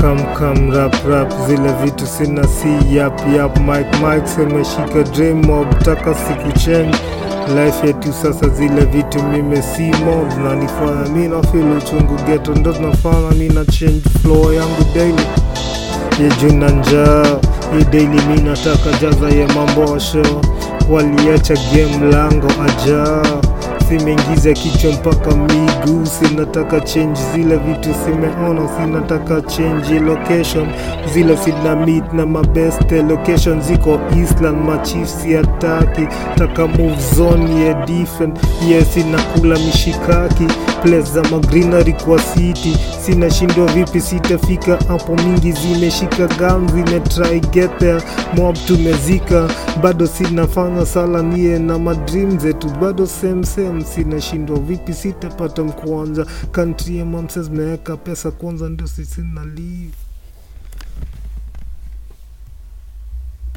kam kam rap rap zile vitu sina si yap yap mike mike semeshika dream mob taka siku change life yetu sasa zile vitu mime si mob nanifanya mi na uchungu geto ndo nafanya mi na change flow yangu daily. Ye juna njaa ye daily mi nataka jaza ye mambosho waliacha game lango ajaa simeingiza kichwa mpaka miguu. Sinataka change zile vitu simeona. Sinataka change location. Zile sina meet na mabeste location ziko Eastland. Machief siataki, taka move zone ye different. Yes sinakula mishikaki. Place za magreenery kwa city. Sinashindwa vipi sitafika hapo. Mingi zimeshika gam zimetry get there. Mob tumezika. Bado sinafanya sala nie na madream zetu. Bado same same sinashindwa vipi sitapata mkuanza? Country ya mamses meweka pesa kwanza ndio sisi na leave